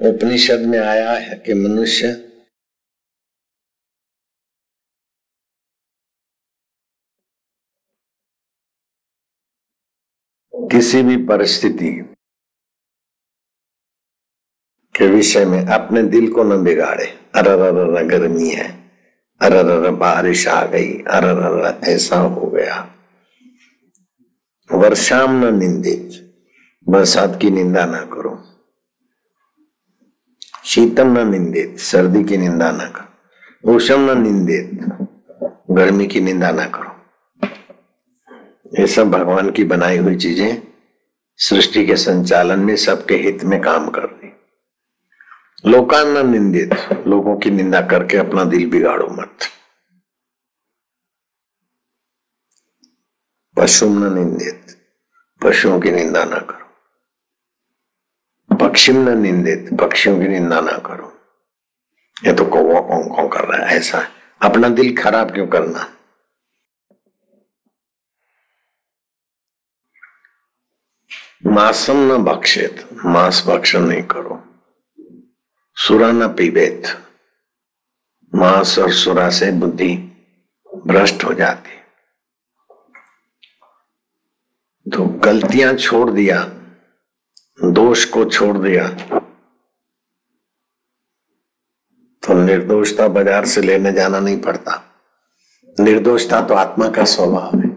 उपनिषद में आया है कि मनुष्य किसी भी परिस्थिति के विषय में अपने दिल को न बिगाड़े। अर गर्मी है। अर बारिश आ गई। अर, ऐसा हो गया। वर्षाम न निंदित। बरसात की निंदा ना करो। शीतम न निंदित, सर्दी की निंदा न करो उषम न निंदित, गर्मी की निंदा न करो। ये सब भगवान की बनाई हुई चीज़ें सृष्टि के संचालन में, सबके हित में काम कर रही। लोकान न निंदित, लोगों की निंदा करके अपना दिल बिगाड़ो मत। पशु न निंदित, पशुओं की निंदा ना करो। पक्षिम न निंदित पक्षियों की निंदा ना करो। ये तो कौवा कौन कौन कर रहा है, ऐसा अपना दिल खराब क्यों करना? मासम न भक्षित मांस भक्षण नहीं करो। सुरा न पीबेत। मांस और सुरा से बुद्धि भ्रष्ट हो जाती। तो गलतियाँ छोड़ दिया दोष को छोड़ दिया। तो निर्दोषता बाज़ार से लेने जाना नहीं पड़ता। निर्दोषता तो आत्मा का स्वभाव है।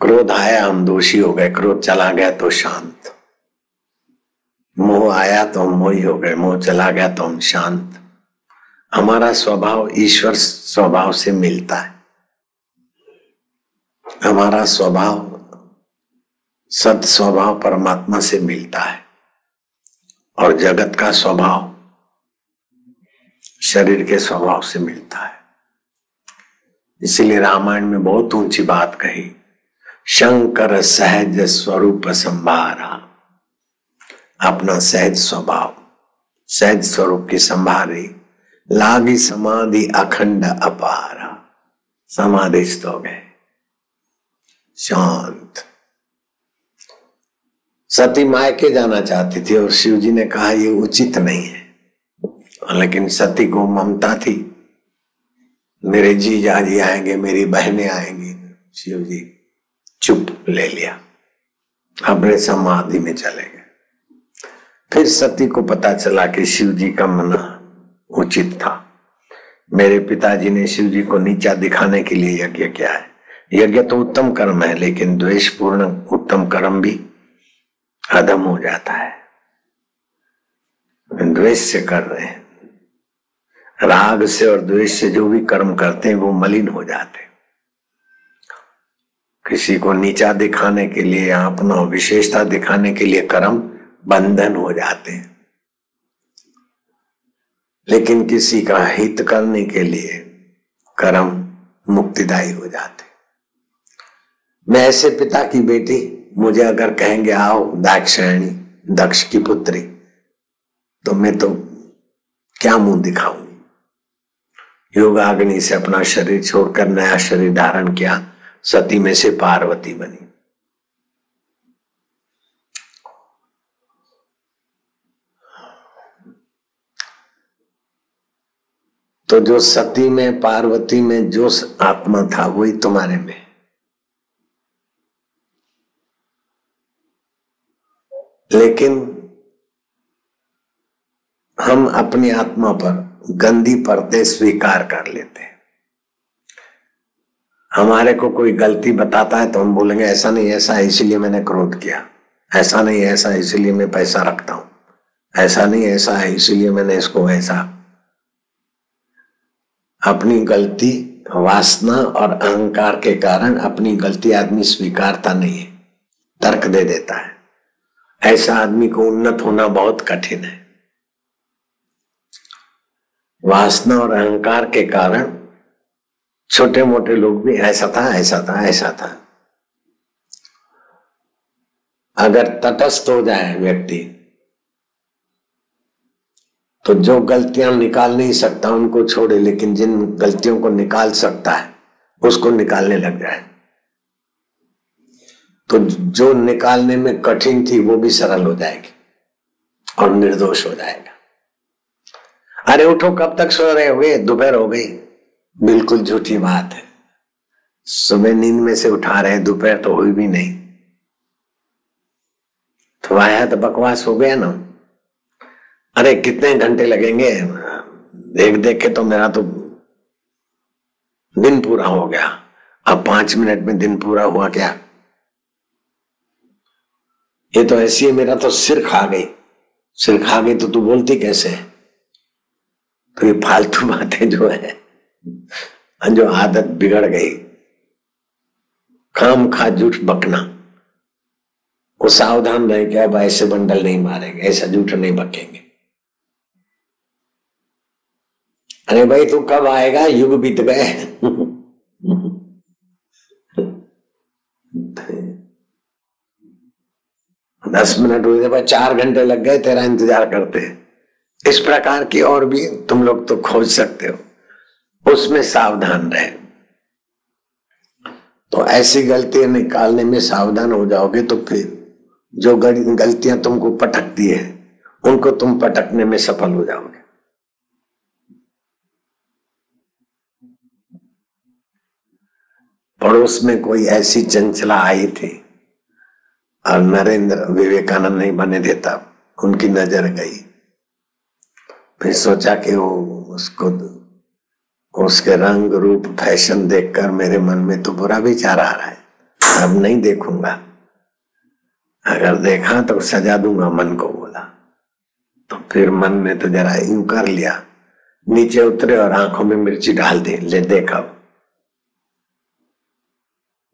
क्रोध आया, हम दोषी हो गए। क्रोध चला गया तो शांत। मोह आया तो हम मोही हो गए। मोह चला गया तो हम शांत। हमारा स्वभाव ईश्वर स्वभाव से मिलता है। हमारा स्वभाव सत स्वभाव परमात्मा से मिलता है और जगत का स्वभाव शरीर के स्वभाव से मिलता है। इसीलिए रामायण में बहुत ऊँची बात कही, शंकर सहज स्वरूप संभारा, अपना सहज स्वभाव, सहज स्वरूप की संभारी, लागी समाधि अखंड अपारा समाधिस्थ हो गए शांत। सती मायके जाना चाहती थी और शिव जी ने कहा, ये उचित नहीं है। लेकिन सती को ममता थी। मेरे जी जाजी आएँगे, मेरी बहनें आएँगी। शिव जी चुप ले लिया। अपने समाधि में चले गए। फिर सती को पता चला कि शिव जी का मना उचित था। मेरे पिताजी ने शिव जी को नीचा दिखाने के लिए यज्ञ किया है। यज्ञ तो उत्तम कर्म है, लेकिन द्वेषपूर्ण उत्तम कर्म भी अधम हो जाता है। द्वेष से कर रहे हैं। राग से और द्वेष से जो भी कर्म करते हैं, वो मलिन हो जाते किसी को नीचा दिखाने के लिए या अपना विशेषता दिखाने के लिए कर्म बंधन हो जाते हैं। लेकिन किसी का हित करने के लिए कर्म मुक्तिदायी हो जाते मैं ऐसे पिता की बेटी मुझे अगर कहेंगे, आओ दाक्षायणी दक्ष की पुत्री तो मैं तो क्या मुँह दिखाऊँगी? योगाग्नि से अपना शरीर छोड़कर नया शरीर धारण किया, सती में से पार्वती बनी। तो जो सती में, पार्वती में जो आत्मा था, वही तुम्हारे में लेकिन हम अपनी आत्मा पर गंदी परतें स्वीकार कर लेते हैं। हमारे को कोई गलती बताता है तो हम बोलेंगे, ऐसा नहीं, ऐसा है, इसीलिए मैंने क्रोध किया। ऐसा नहीं, ऐसा इसीलिए मैं पैसा रखता हूँ। ऐसा नहीं, ऐसा है, इसीलिए मैंने इसको ऐसा। अपनी गलती, वासना और अहंकार के कारण अपनी गलती आदमी स्वीकारता नहीं है। तर्क दे देता है। ऐसा आदमी को उन्नत होना बहुत कठिन है। वासना और अहंकार के कारण छोटे मोटे लोग भी ऐसा था ऐसा था ऐसा था। अगर तटस्थ हो जाए व्यक्ति तो जो गलतियाँ निकाल नहीं सकता, उनको छोड़े, लेकिन जिन गलतियों को निकाल सकता है, उसको निकालने लग जाए। तो जो निकालने में कठिन थी, वो भी सरल हो जाएगी और निर्दोष हो जाएगा। अरे उठो, कब तक सो रहे हो दोपहर हो गई। बिल्कुल झूठी बात है। सुबह नींद में से उठा रहे, दोपहर तो हुई भी नहीं। तो आया तो बकवास हो गया ना। अरे कितने घंटे लगेंगे? देख देख के तो मेरा तो दिन पूरा हो गया। अब पाँच मिनट में दिन पूरा हुआ क्या? ये तो ऐसी है, मेरा तो सिर खा गई। सिर खा गई तो तू बोलती कैसे? तो ये फालतू बातें जो है जो आदत बिगड़ गई। काम खा झूठ बकना। वो सावधान रहे क्या ऐसे बंडल नहीं मारेंगे, ऐसा झूठ नहीं बकेंगे। अरे भाई, तू कब आएगा? युग बीत गए। दस मिनट हुए भाई चार घंटे लग गए, तेरा इंतज़ार करते। इस प्रकार की और भी तुम लोग तो खोज सकते हो। उसमें सावधान रहे। तो ऐसी गलतियाँ निकालने में सावधान हो जाओगे तो फिर जो गलतियाँ तुमको पटकती है, उनको तुम पटकने में सफल हो जाओगे। पड़ोस में कोई ऐसी चंचला आई थी और नरेंद्र विवेकानंद नहीं बने देता उनकी नज़र गई। फिर सोचा कि वो उसको उसके रंग रूप फ़ैशन देखकर मेरे मन में तो बुरा विचार आ रहा है। अब नहीं देखूँगा। अगर देखा तो सजा दूँगा मन को बोला। तो फिर मन में तो जरा यूँ कर लिया। नीचे उतरे और आँखों में मिर्ची डाल दी। ले देखा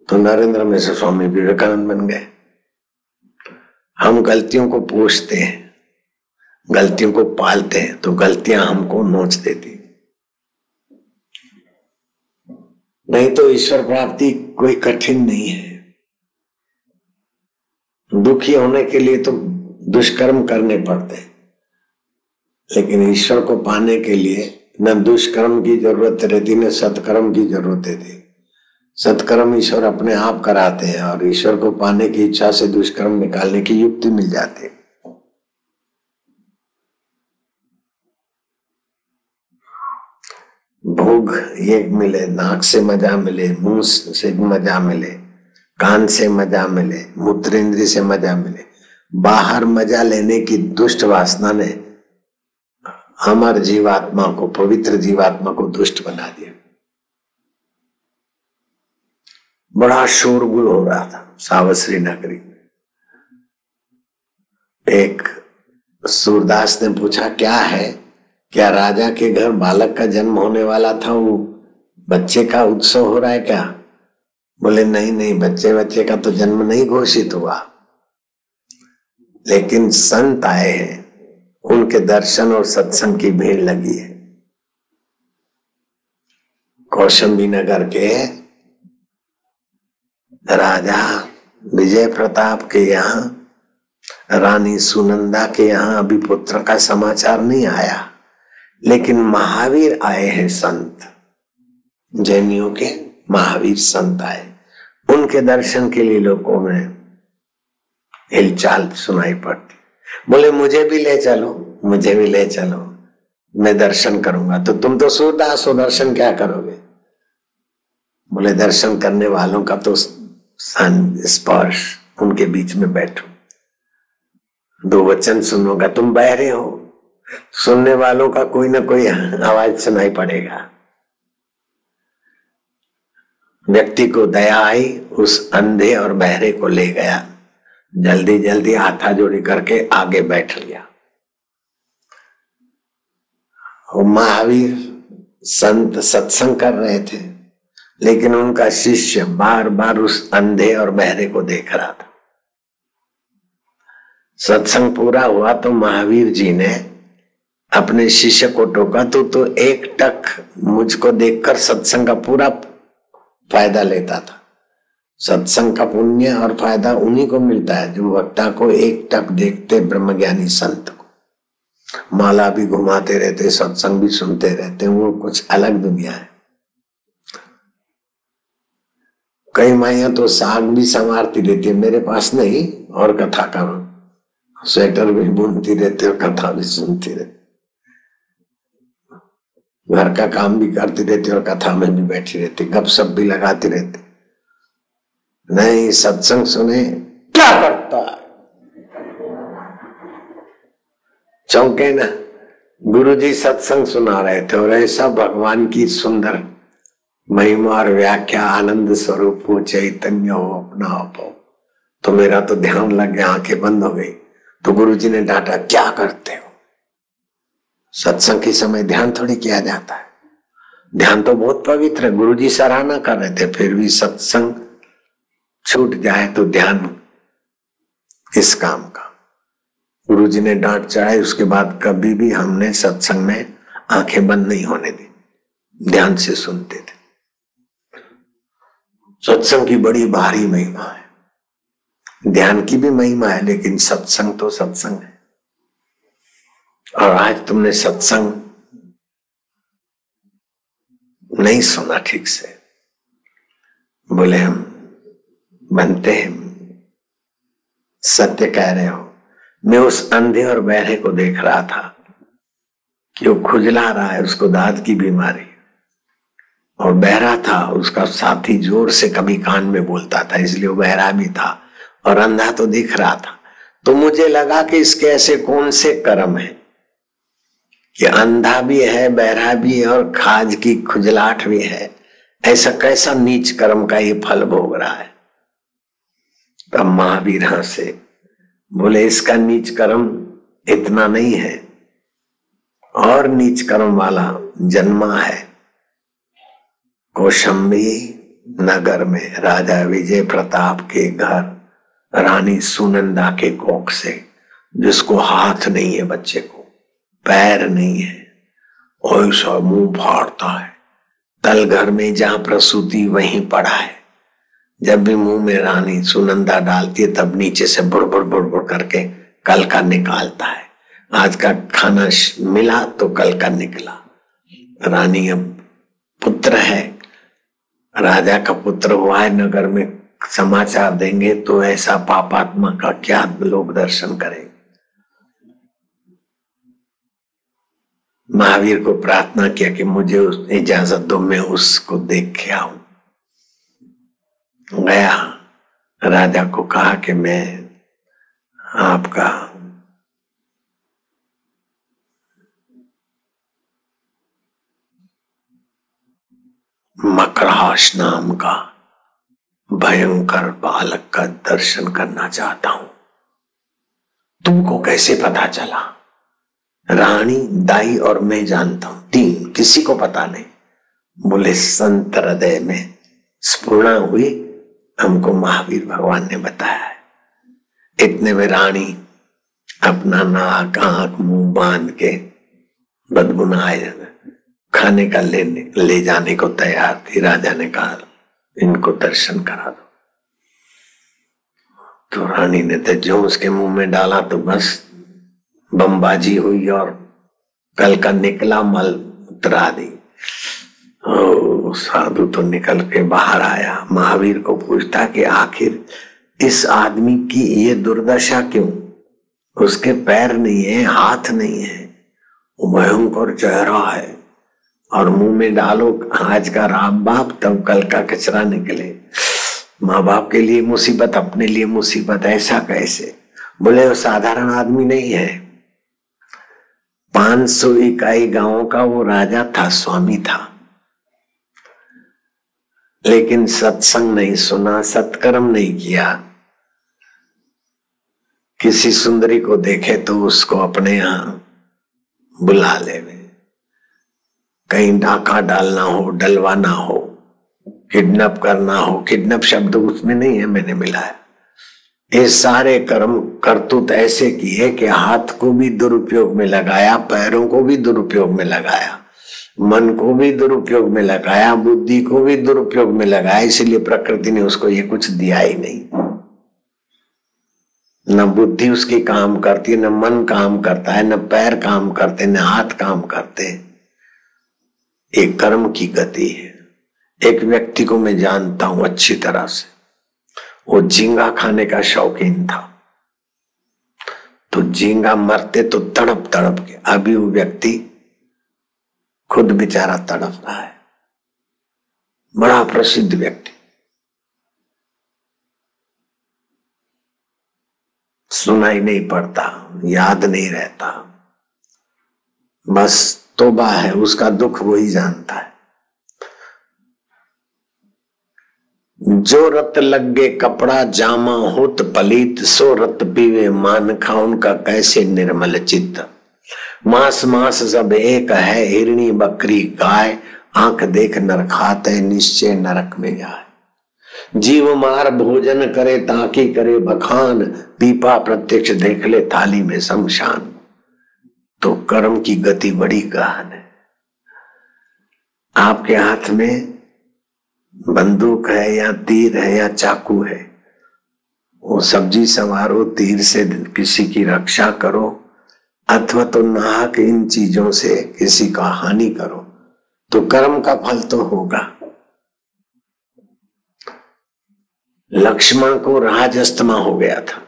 तो नरेंद्र में से स्वामी विवेकानंद बन गए। हम गलतियों को पूछते हैं, गलतियों को पालते हैं तो गलतियाँ हमको नोच देती नहीं तो ईश्वर प्राप्ति कोई कठिन नहीं है। दुखी होने के लिए तो दुष्कर्म करने पड़ते हैं। लेकिन ईश्वर को पाने के लिए न दुष्कर्म की ज़रूरत रहती, न सत्कर्म की ज़रूरत रहती। सत्कर्म ईश्वर अपने आप कराते हैं और ईश्वर को पाने की इच्छा से दुष्कर्म निकालने की युक्ति मिल जाती है। भोग ये मिले, नाक से मज़ा मिले, मुँह से मज़ा मिले, कान से मज़ा मिले मूत्र से मज़ा मिले, बाहर मज़ा लेने की दुष्ट वासना ने अमर जीवात्मा को, पवित्र जीवात्मा को दुष्ट बना दिया। बड़ा शोरगुल हो रहा था सावश्री नगरी एक सूरदास ने पूछा, क्या है? क्या राजा के घर बालक का जन्म होने वाला था? वो बच्चे का उत्सव हो रहा है क्या? बोले, नहीं नहीं, बच्चे बच्चे का तो जन्म नहीं घोषित हुआ। लेकिन संत आए हैं, उनके दर्शन और सत्संग की भीड़ लगी है। कौशंबी नगर के राजा विजय प्रताप के यहाँ, रानी सुनंदा के यहाँ अभी पुत्र का समाचार नहीं आया, लेकिन महावीर आए हैं संत। जैनियों के महावीर संत आए। उनके दर्शन के लिए लोगों में हिलचाल सुनाई पड़ती। बोले, मुझे भी ले चलो, मुझे भी ले चलो, मैं दर्शन करूँगा। तो तुम तो सूरदास हो, दर्शन क्या करोगे? बोले, दर्शन करने वालों का तो स्पर्श उनके बीच में बैठो। दो वचन सुनोगा, तुम बहरे हो। सुनने वालों का कोई ना कोई आवाज़ सुनाई पड़ेगा। व्यक्ति को दया आई, उस अंधे और बहरे को ले गया। जल्दी जल्दी हाथा जोड़ी करके आगे बैठ लिया। महावीर, संत सत्संग कर रहे थे। लेकिन उनका शिष्य बार बार उस अंधे और बहरे को देख रहा था। सत्संग पूरा हुआ तो महावीर जी ने अपने शिष्य को टोका तो तो एक टक मुझको देखकर सत्संग का पूरा फ़ायदा लेता था। सत्संग का पुण्य और फ़ायदा उन्हीं को मिलता है जो वक्ता को एक टक देखते ब्रह्मज्ञानी संत को। माला भी घुमाते रहते, सत्संग भी सुनते रहते, वो कुछ अलग दुनिया है। कई माइया तो साग भी संवारती रहती है, मेरे पास नहीं, और कथा करो स्वेटर भी बुनती रहती और कथा भी सुनती रहती घर का काम भी करती रहती और कथा में भी बैठी रहती गप सप भी लगाती रहती नहीं, सत्संग सुने, क्या करता है? चौंके ना गुरु जी सत्संग सुना रहे थे और ऐसा भगवान की सुंदर महिमा और व्याख्या, आनंद स्वरूप हो, चैतन्य हो, अपना आप हो। तो मेरा तो ध्यान लग गया, आँखें बंद हो गई। तो गुरु जी ने डांटा, क्या करते हो? सत्संग के समय ध्यान थोड़ी किया जाता है। ध्यान तो बहुत पवित्र है गुरु जी सराहना कर रहे थे, फिर भी सत्संग छूट जाए तो ध्यान इस काम का। गुरु जी ने डांट चढ़ाई, उसके बाद कभी भी हमने सत्संग में आँखें बंद नहीं होने दी। ध्यान से सुनते थे। सत्संग की बड़ी भारी महिमा है। ध्यान की भी महिमा है, लेकिन सत्संग तो सत्संग है। और आज तुमने सत्संग नहीं सुना ठीक से। बोले हम बनते हैं। सत्य कह रहे हो। मैं उस अंधे और बहरे को देख रहा था कि वो खुजला रहा है, उसको दाद की बीमारी और बहरा था, उसका साथी ज़ोर से कभी कान में बोलता था, इसलिए वो बहरा भी था और अंधा तो दिख रहा था। तो मुझे लगा कि इसके ऐसे कौन से कर्म है कि अंधा भी है, बहरा भी है और खाज की खुजलाहट भी है। ऐसा कैसा नीच कर्म का ये फल भोग रहा है? तब महावीर से बोले, इसका नीच कर्म इतना नहीं है। और नीच कर्म वाला जन्मा है। कौशंबी नगर में राजा विजय प्रताप के घर, रानी सुनंदा के कोख से, जिसको हाथ नहीं है बच्चे को, पैर नहीं है ऐसा मुँह फाड़ता है। तल घर में जहाँ प्रसूति वहीं पड़ा है। जब भी मुँह में रानी सुनंदा डालती है, तब नीचे से बुड़ बुड़ बुड़ बुड़ करके कल का निकालता है। आज का खाना मिला तो कल का निकला। रानी अब पुत्र है राजा का पुत्र हुआ है नगर में, समाचार देंगे तो ऐसा पापात्मा का क्या लोग दर्शन करेंगे? महावीर को प्रार्थना किया कि मुझे उस इजाज़त दो, मैं उसको देख के आऊँ। गया। राजा को कहा कि मैं आपका मकरहाश नाम का भयंकर बालक का दर्शन करना चाहता हूँ। तुमको कैसे पता चला? रानी, दाई और मैं जानता हूँ। तीन, किसी को पता नहीं। बोले, संत हृदय में स्पूर्णा हुई, हमको महावीर भगवान ने बताया। इतने में रानी अपना नाक, आँख, मुँह बाँध के बदबुनाए खाने का लेने ले जाने को तैयार थी, राजा ने कहा, इनको दर्शन करा दो। तो रानी ने तो जो उसके मुँह में डाला तो बस बमबाजी हुई और कल का निकला मल उतरा दी। साधु तो निकल के बाहर आया। महावीर को पूछता कि आखिर इस आदमी की ये दुर्दशा क्यों? उसके पैर नहीं है, हाथ नहीं है भयंकर चेहरा है। और मुँह में डालो, आज का राम बाप, तब कल का कचरा निकले। माँ बाप के लिए मुसीबत, अपने लिए मुसीबत, ऐसा कैसे? बोले, वो साधारण आदमी नहीं है। पाँच सौ इकाई गाँवों का वो राजा था, स्वामी था। लेकिन सत्संग नहीं सुना, सत्कर्म नहीं किया। किसी सुंदरी को देखे तो उसको अपने यहाँ बुला ले कहीं डाका डालना हो, डलवाना हो, किडनैप करना हो, किडनैप शब्द उसमें नहीं है, मैंने मिलाया ये सारे कर्म, करतूत ऐसे किए कि हाथ को भी दुरुपयोग में लगाया, पैरों को भी दुरुपयोग में लगाया, मन को भी दुरुपयोग में लगाया, बुद्धि को भी दुरुपयोग में लगाया, इसलिए प्रकृति ने उसको ये कुछ दिया ही नहीं। न बुद्धि उसकी काम करती है, न मन काम करता है, न पैर काम करते, न हाथ काम करते एक कर्म की गति है। एक व्यक्ति को मैं जानता हूँ अच्छी तरह से। वो झींगा खाने का शौकीन था। तो झींगा मरते तो तड़प तड़प के, अभी वो व्यक्ति खुद बेचारा तड़प रहा है। बड़ा प्रसिद्ध व्यक्ति। सुनाई नहीं पड़ता, याद नहीं रहता। बस तोबा है, उसका दुख वही जानता है। जो रत लगे कपड़ा जामा होत पलीत, सो रत पीवे मान खा उनका कैसे निर्मल चित्त। मास मास सब एक है, हिरणी बकरी गाय, आँख देख नर खाते, निश्चय नरक में जाए। जीव मार भोजन करे, ताकि करे बखान, पीपा प्रत्यक्ष देख ले, थाली में शमशान। तो कर्म की गति बड़ी गहन है। आपके हाथ में बंदूक है या तीर है या चाकू है, वो सब्ज़ी संवारो तीर से किसी की रक्षा करो, अथवा तो नाहक इन चीज़ों से किसी का हानि करो तो कर्म का फल तो होगा। लक्ष्मण को राजस्थमा हो गया था।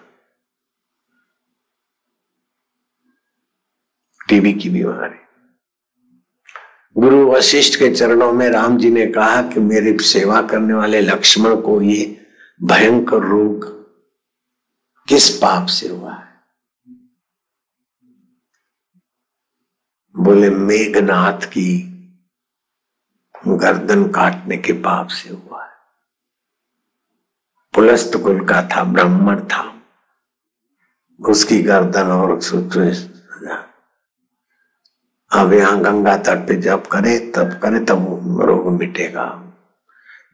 टीबी की बीमारी गुरु वशिष्ठ के चरणों में राम जी ने कहा कि मेरी सेवा करने वाले लक्ष्मण को ये भयंकर रोग किस पाप से हुआ है? बोले, मेघनाथ की गर्दन काटने के पाप से हुआ है। पुलस्त कुल का था, ब्राह्मण था। उसकी गर्दन और अब यहाँ गंगा तट पे जब करे, तब करे, तब रोग मिटेगा।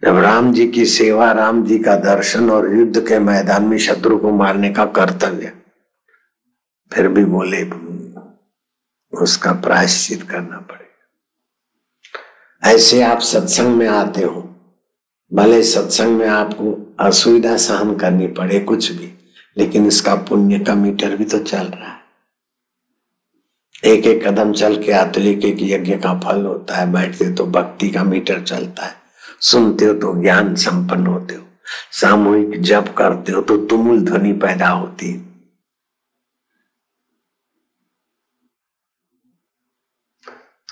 जब राम जी की सेवा, राम जी का दर्शन और युद्ध के मैदान में शत्रु को मारने का कर्तव्य, फिर भी बोले, उसका प्रायश्चित करना पड़ेगा। ऐसे आप सत्संग में आते हो, भले सत्संग में आपको असुविधा सहन करनी पड़े कुछ भी, लेकिन इसका पुण्य का मीटर भी तो चल रहा है। एक एक कदम चल के आते एक एक यज्ञ का फल होता है, बैठते तो भक्ति का मीटर चलता है। सुनते हो तो ज्ञान संपन्न होते हो। सामूहिक जप करते हो तो तुमुल ध्वनि पैदा होती है।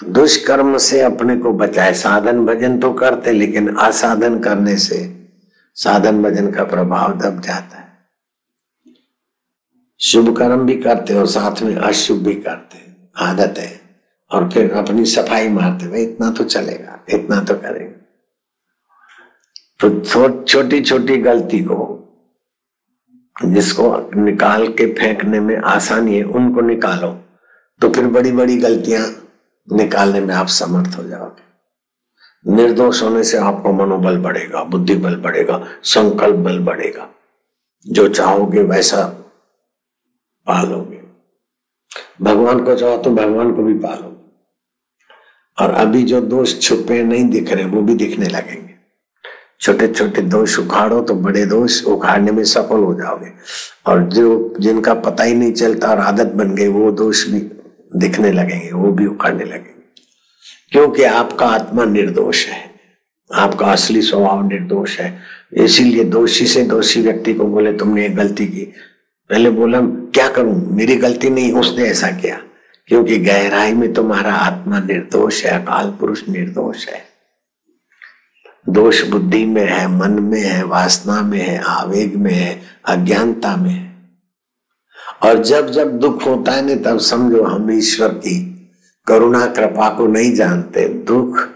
दुष्कर्म से अपने को बचाए। साधन भजन तो करते, लेकिन असाधन करने से साधन भजन का प्रभाव दब जाता है। शुभ कर्म भी करते और साथ में अशुभ भी करते आदत है। और फिर अपनी सफ़ाई मारते हुए इतना तो चलेगा, इतना तो करेंगे। तो छोटी छोटी गलती को, जिसको निकाल के फेंकने में आसानी है, उनको निकालो। तो फिर बड़ी बड़ी गलतियाँ निकालने में आप समर्थ हो जाओगे। निर्दोष होने से आपका मनोबल बढ़ेगा बुद्धि बल बढ़ेगा, संकल्प बल बढ़ेगा। जो चाहोगे वैसा पालोगे। भगवान को चाहो तो भगवान को भी पालो। और अभी जो दोष छुपे नहीं दिख रहे, वो भी दिखने लगेंगे। छोटे छोटे दोष उखाड़ो तो बड़े दोष उखाड़ने में सफल हो जाओगे। और जो, जिनका पता ही नहीं चलता और आदत बन गई, वो दोष भी दिखने लगेंगे, वो भी उखाड़ने लगेंगे। क्योंकि आपका आत्मा निर्दोष है। आपका असली स्वभाव निर्दोष है। इसीलिए दोषी से दोषी व्यक्ति को बोले, तुमने एक गलती की। पहले बोला, क्या करूँ? मेरी गलती नहीं, उसने ऐसा किया। क्योंकि गहराई में तुम्हारा आत्मा निर्दोष है, अकाल पुरुष निर्दोष है। दोष बुद्धि में है, मन में है, वासना में है, आवेग में है, अज्ञानता में है। और जब जब दुख होता है ना, तब समझो हम ईश्वर की करुणा, कृपा को नहीं जानते। दुख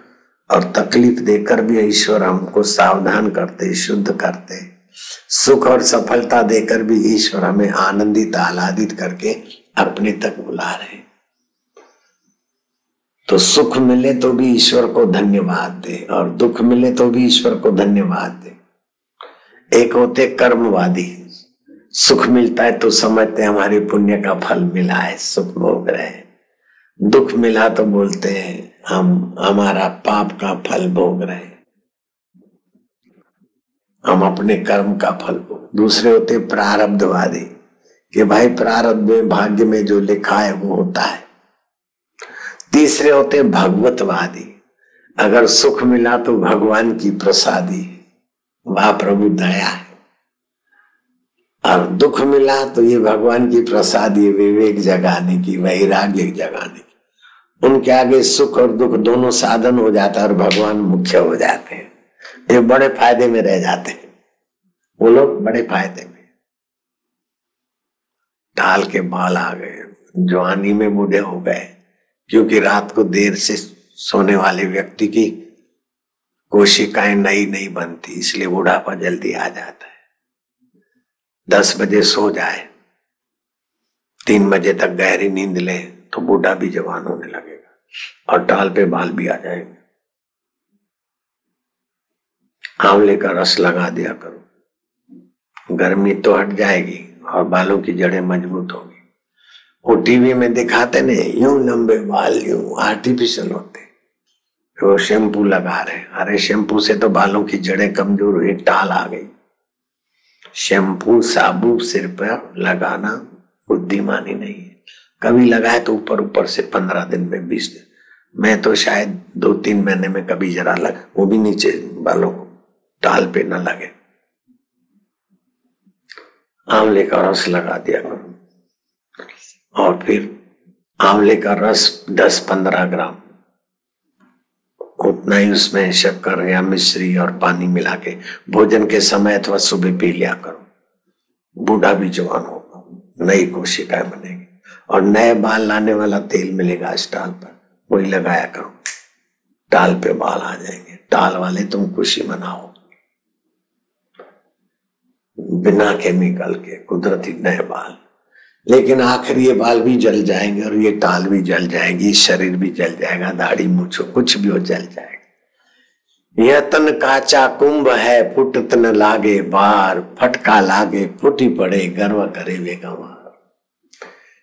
और तकलीफ़ देकर भी ईश्वर हमको सावधान करते, शुद्ध करते। सुख और सफलता देकर भी ईश्वर हमें आनंदित, आह्लादित करके अपने तक बुला रहे तो सुख मिले तो भी ईश्वर को धन्यवाद दे और दुख मिले तो भी ईश्वर को धन्यवाद दे। एक होते कर्मवादी। सुख मिलता है तो समझते हैं हमारे पुण्य का फल मिला है, सुख भोग रहे दुख मिला तो बोलते हैं, हम, हमारा पाप का फल भोग रहे हम अपने कर्म का फल भोग। दूसरे होते प्रारब्धवादी, कि भाई प्रारब्ध में, भाग्य में जो लिखा है, वो होता है। तीसरे होते भगवतवादी, अगर सुख मिला तो भगवान की प्रसादी वाह प्रभु दया है। और दुख मिला तो ये भगवान की प्रसादी विवेक जगाने की, वैराग्य जगाने की। उनके आगे सुख और दुख दोनों साधन हो जाता है और भगवान मुख्य हो जाते हैं। ये बड़े फ़ायदे में रह जाते हैं। वो लोग बड़े फ़ायदे में। ढाल के बाल आ गए, जवानी में बूढ़े हो गए, क्योंकि रात को देर से सोने वाले व्यक्ति की कोशिकाएँ नई नहीं बनती, इसलिए बुढ़ापा जल्दी आ जाता है। दस बजे सो जाए, तीन बजे तक गहरी नींद ले तो बूढ़ा भी जवान होने लगेगा, और टाल पे बाल भी आ जाएँगे। आंवले का रस लगा दिया करो। गर्मी तो हट जाएगी और बालों की जड़ें मज़बूत होगी। वो टीवी में दिखाते नहीं, यूँ लंबे बाल, यूँ आर्टिफिशियल होते। वो शैम्पू लगा रहे। अरे शैम्पू से तो बालों की जड़ें कमज़ोर हुई, टाल आ गई। शैम्पू साबु सिर पर लगाना बुद्धिमानी नहीं है। कभी लगाए तो ऊपर ऊपर से पंद्रह दिन में बीस दिन। मैं तो शायद दो तीन महीने में कभी जरा लग, वो भी नीचे बालों को। टाल पे न लगे। आंवले का रस लगा दिया करो। और फिर आंवले का रस दस पंद्रह ग्राम। उतना ही उसमें शक्कर या मिश्री और पानी मिला के भोजन के समय अथवा सुबह पी लिया करो। बूढ़ा भी जवान होगा। नई कोशिकाएँ बनेगी। और नए बाल लाने वाला तेल मिलेगा इस टाल पर। वही लगाया करो। टाल पे बाल आ जाएँगे। टाल वाले तुम खुशी मनाओ। बिना केमिकल के, कुदरती नए बाल। लेकिन आखिर ये बाल भी जल जाएँगे और ये टाल भी जल जाएगी शरीर भी जल जाएगा, दाढ़ी मुछो कुछ भी हो जल जाएगा। यह तन काचा कुंभ है, फुट तन लागे बार, फटका लागे, फुटी पड़े गर्व करे वे गंवार।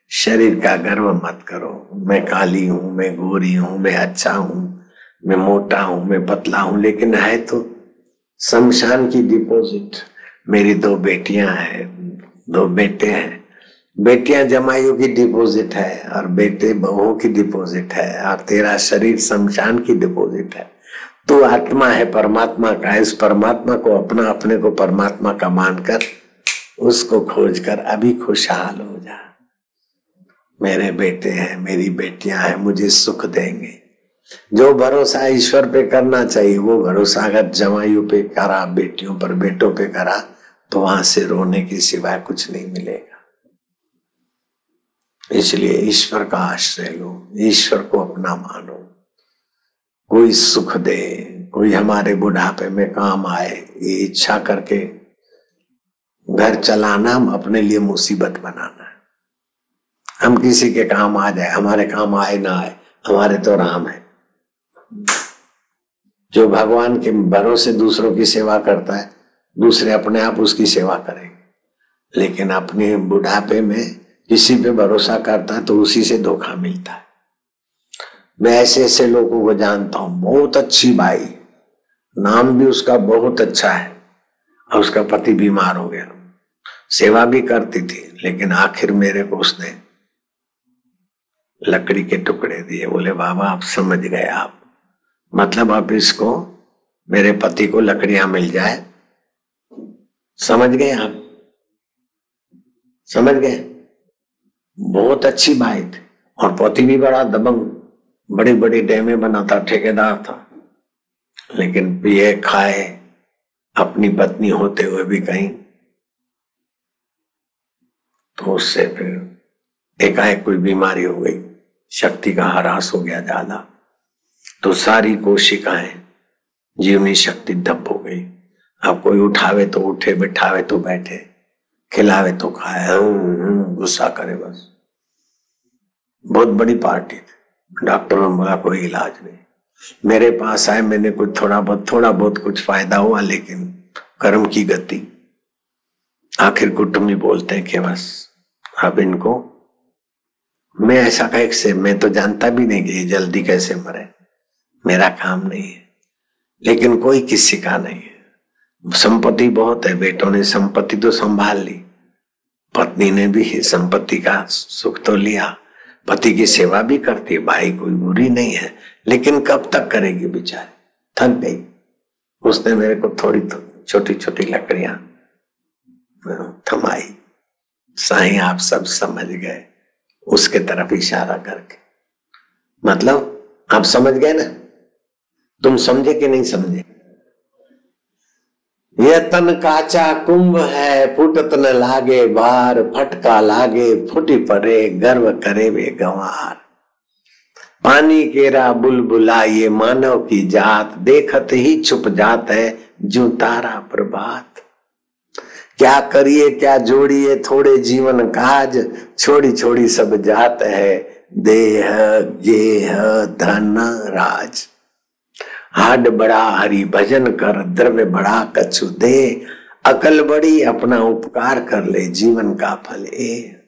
शरीर का गर्व मत करो। मैं काली हूँ, मैं गोरी हूँ, मैं अच्छा हूँ, मैं मोटा हूँ, मैं पतला हूँ, लेकिन है तो शमशान की डिपॉजिट मेरी दो बेटियाँ हैं, दो बेटे हैं। बेटियाँ जमाइयों की डिपॉजिट है और बेटे बहुओं की डिपॉजिट है और तेरा शरीर शमशान की डिपॉजिट है। तू आत्मा है, परमात्मा का इस परमात्मा को अपना अपने को परमात्मा का मानकर उसको खोज कर अभी खुशहाल हो जा। मेरे बेटे हैं, मेरी बेटियाँ हैं, मुझे सुख देंगे। जो भरोसा ईश्वर पे करना चाहिए, वो भरोसा अगर जमाइयों पे करा, बेटियों पर, बेटों पे करा तो वहाँ से रोने के सिवाय कुछ नहीं मिलेगा। इसलिए ईश्वर का आश्रय लो, ईश्वर को अपना मानो। कोई सुख दे, कोई हमारे बुढ़ापे में काम आए, ये इच्छा करके घर चलाना हम अपने लिए मुसीबत बनाना हम किसी के काम आ जाए, हमारे काम आए ना आए, हमारे तो राम है। जो भगवान के भरोसे दूसरों की सेवा करता है दूसरे अपने आप उसकी सेवा करेंगे। लेकिन अपने बुढ़ापे में किसी पे भरोसा करता है तो उसी से धोखा मिलता है। मैं ऐसे ऐसे लोगों को जानता हूँ, बहुत अच्छी भाई। नाम भी उसका बहुत अच्छा है और उसका पति बीमार हो गया। सेवा भी करती थी, लेकिन आखिर मेरे को उसने लकड़ी के टुकड़े दिए। बोले, बाबा, आप समझ गए आप। मतलब आप इसको, मेरे पति को लकड़ियाँ मिल जाए समझ गए आप समझ गए? बहुत अच्छी थी और पति भी बड़ा दबंग बड़ी बड़ी डैमे बनाता ठेकेदार था। लेकिन पिए खाए, अपनी पत्नी होते हुए भी कहीं। तो उससे फिर एकाएक कोई बीमारी हो गई। शक्ति का हरास हो गया ज़्यादा। तो सारी कोशिकाएँ, जीवनी शक्ति दब हो गई। अब कोई उठावे तो उठे, बिठावे तो बैठे, खिलावे तो खाए गुस्सा करे बस। बहुत बड़ी पार्टी थी। डॉक्टरों ने बोला, कोई इलाज नहीं। मेरे पास आए, मैंने कुछ थोड़ा बहुत थोड़ा बहुत कुछ फ़ायदा हुआ, लेकिन कर्म की गति। आखिर कुटुंबी बोलते हैं कि बस, अब इनको, मैं ऐसा कह से, मैं तो जानता भी नहीं कि जल्दी कैसे मरे। मेरा काम नहीं है। लेकिन कोई किसी का नहीं है। संपत्ति बहुत है, बेटों ने संपत्ति तो संभाल ली। पत्नी ने भी संपत्ति का सुख तो लिया। पति की सेवा भी करती है, भाई कोई बुरी नहीं है, लेकिन कब तक करेगी बेचारी? थक गई। उसने मेरे को थोड़ी तो छोटी छोटी लकड़ियाँ थमाई। साई, आप सब समझ गए उसके तरफ़ इशारा करके। मतलब आप समझ गए ना? तुम समझे कि नहीं समझे? यह तन काचा कुंभ है, फुटत न लागे बार, फटका लागे, फुटी पड़े, गर्व करे वे गंवार। पानी केरा बुलबुला ये मानव की जात, देखत ही छुप जात है जू तारा प्रभात। क्या करिए, क्या जोड़िए थोड़े जीवन काज छोड़ी छोड़ी सब जात है, देह, गेह, धन, राज। हाड बड़ा, हरि भजन कर, द्रव्य बड़ा, कछु दे। अकल बड़ी, अपना उपकार कर ले, जीवन का फल ए।